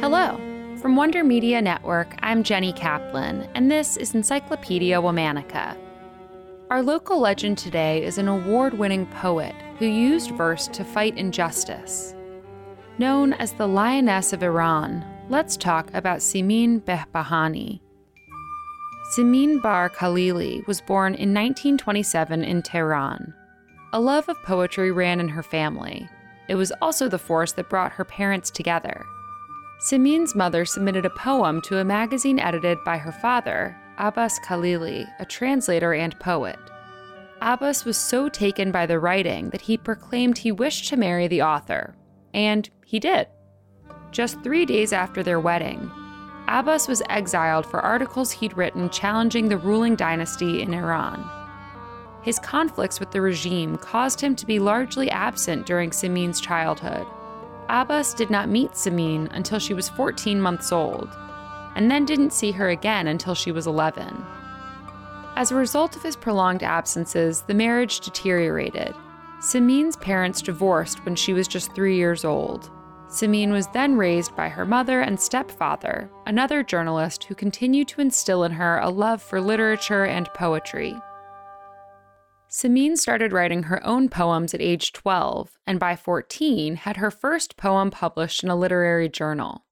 Hello. From Wonder Media Network, I'm Jenny Kaplan, and this is Encyclopedia Womannica. Our local legend today is an award winning poet who used verse to fight injustice. Known as the Lioness of Iran, let's talk about Simin Behbahani. Simin Bar Khalili was born in 1927 in Tehran. A love of poetry ran in her family. It was also the force that brought her parents together. Simin's mother submitted a poem to a magazine edited by her father, Abbas Khalili, a translator and poet. Abbas was so taken by the writing that he proclaimed he wished to marry the author, and he did. Just three days after their wedding, Abbas was exiled for articles he'd written challenging the ruling dynasty in Iran. His conflicts with the regime caused him to be largely absent during Simin's childhood. Abbas did not meet Simin until she was 14 months old, and then didn't see her again until she was 11. As a result of his prolonged absences, the marriage deteriorated. Simin's parents divorced when she was just three years old. Simin was then raised by her mother and stepfather, another journalist who continued to instill in her a love for literature and poetry. Simin started writing her own poems at age 12, and by 14 had her first poem published in a literary journal.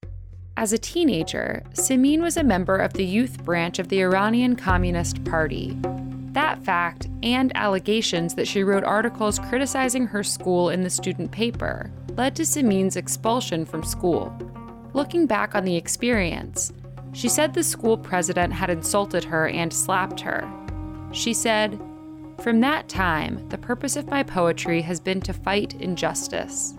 As a teenager, Simin was a member of the youth branch of the Iranian Communist Party. That fact, and allegations that she wrote articles criticizing her school in the student paper, led to Simin's expulsion from school. Looking back on the experience, she said the school president had insulted her and slapped her. She said, from that time, the purpose of my poetry has been to fight injustice.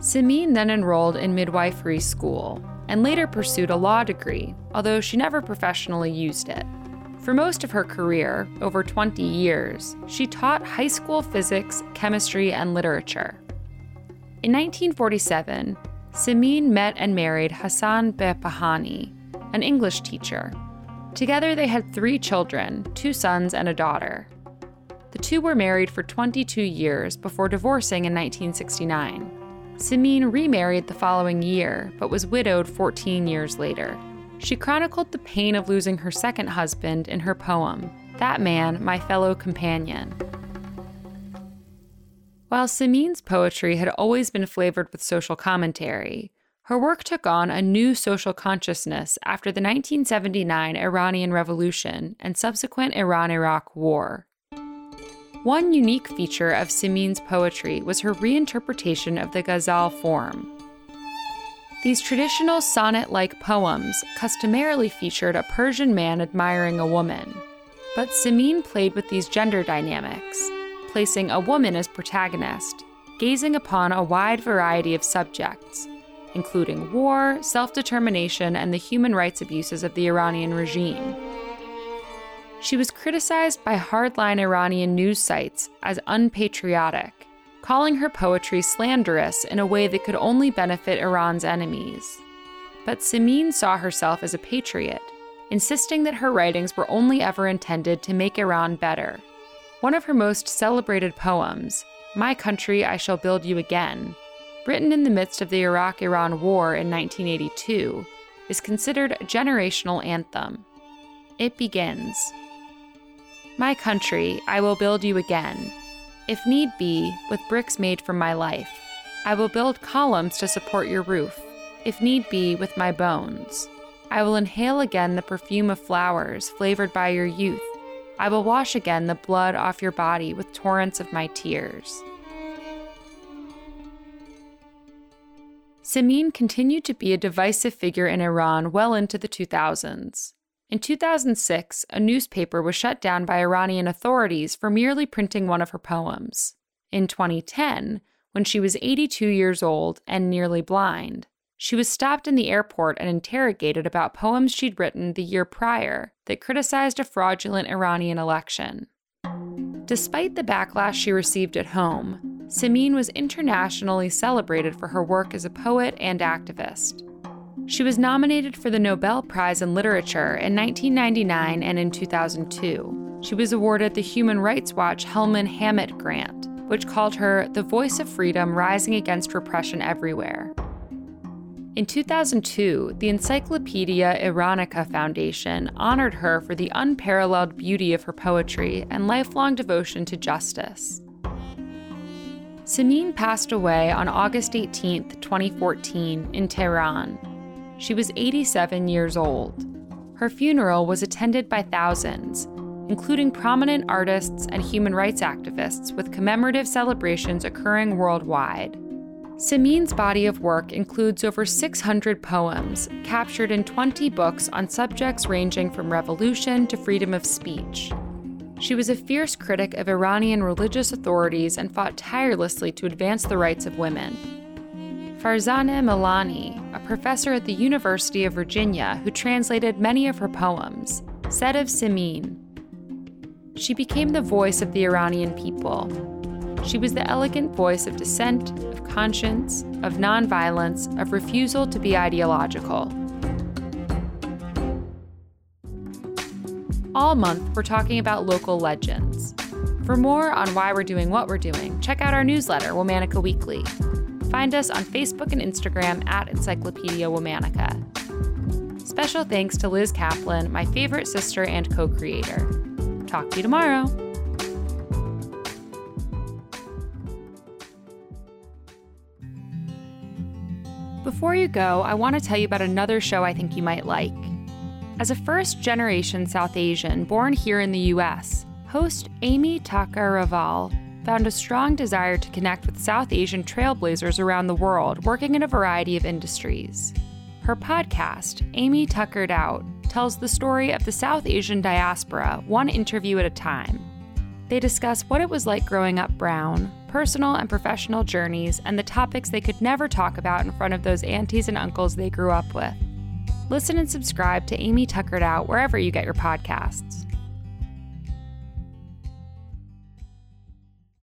Simin then enrolled in midwifery school and later pursued a law degree, although she never professionally used it. For most of her career, over 20 years, she taught high school physics, chemistry, and literature. In 1947, Simin met and married Hassan Behbahani, an English teacher. Together, they had three children two sons and a daughter. The two were married for 22 years before divorcing in 1969. Simin remarried the following year, but was widowed 14 years later. She chronicled the pain of losing her second husband in her poem, That Man, My Fellow Companion. While Simin's poetry had always been flavored with social commentary, her work took on a new social consciousness after the 1979 Iranian Revolution and subsequent Iran Iraq War. One unique feature of Simin's poetry was her reinterpretation of the ghazal form. These traditional sonnet like poems customarily featured a Persian man admiring a woman. But Simin played with these gender dynamics, placing a woman as protagonist, gazing upon a wide variety of subjects, including war, self determination, and the human rights abuses of the Iranian regime. She was criticized by hardline Iranian news sites as unpatriotic, calling her poetry slanderous in a way that could only benefit Iran's enemies. But Simin saw herself as a patriot, insisting that her writings were only ever intended to make Iran better. One of her most celebrated poems, My Country, I Shall Build You Again, written in the midst of the Iraq Iran War in 1982, is considered a generational anthem. It begins my country, I will build you again. If need be, with bricks made from my life. I will build columns to support your roof, if need be, with my bones. I will inhale again the perfume of flowers flavored by your youth. I will wash again the blood off your body with torrents of my tears. Simin continued to be a divisive figure in Iran well into the 2000s. In 2006, a newspaper was shut down by Iranian authorities for merely printing one of her poems. In 2010, when she was 82 years old and nearly blind, she was stopped in the airport and interrogated about poems she'd written the year prior that criticized a fraudulent Iranian election. Despite the backlash she received at home, Simin was internationally celebrated for her work as a poet and activist. She was nominated for the Nobel Prize in Literature in 1999 and in 2002. She was awarded the Human Rights Watch Hellman-Hammett Grant, which called her the voice of freedom rising against repression everywhere. In 2002, the Encyclopedia Iranica Foundation honored her for the unparalleled beauty of her poetry and lifelong devotion to justice. Simin passed away on August 18, 2014, in Tehran. She was 87 years old. Her funeral was attended by thousands, including prominent artists and human rights activists, with commemorative celebrations occurring worldwide. Simin's body of work includes over 600 poems, captured in 20 books on subjects ranging from revolution to freedom of speech. She was a fierce critic of Iranian religious authorities and fought tirelessly to advance the rights of women. Farzaneh Milani, professor at the University of Virginia who translated many of her poems, said of Simin, She became the voice of the Iranian people. She was the elegant voice of dissent, of conscience, of nonviolence, of refusal to be ideological. All month, we're talking about local legends. For more on why we're doing what we're doing, check out our newsletter, Womannica Weekly. Find us on Facebook and Instagram at Encyclopedia Womannica. Special thanks to Liz Kaplan, my favorite sister and co creator. Talk to you tomorrow. Before you go, I want to tell you about another show I think you might like. As a first generation South Asian born here in the US, host Amy Tucker Raval found a strong desire to connect with South Asian trailblazers around the world working in a variety of industries. Her podcast, Amy Tuckered Out, tells the story of the South Asian diaspora, one interview at a time. They discuss what it was like growing up brown, personal and professional journeys, and the topics they could never talk about in front of those aunties and uncles they grew up with. Listen and subscribe to Amy Tuckered Out wherever you get your podcasts.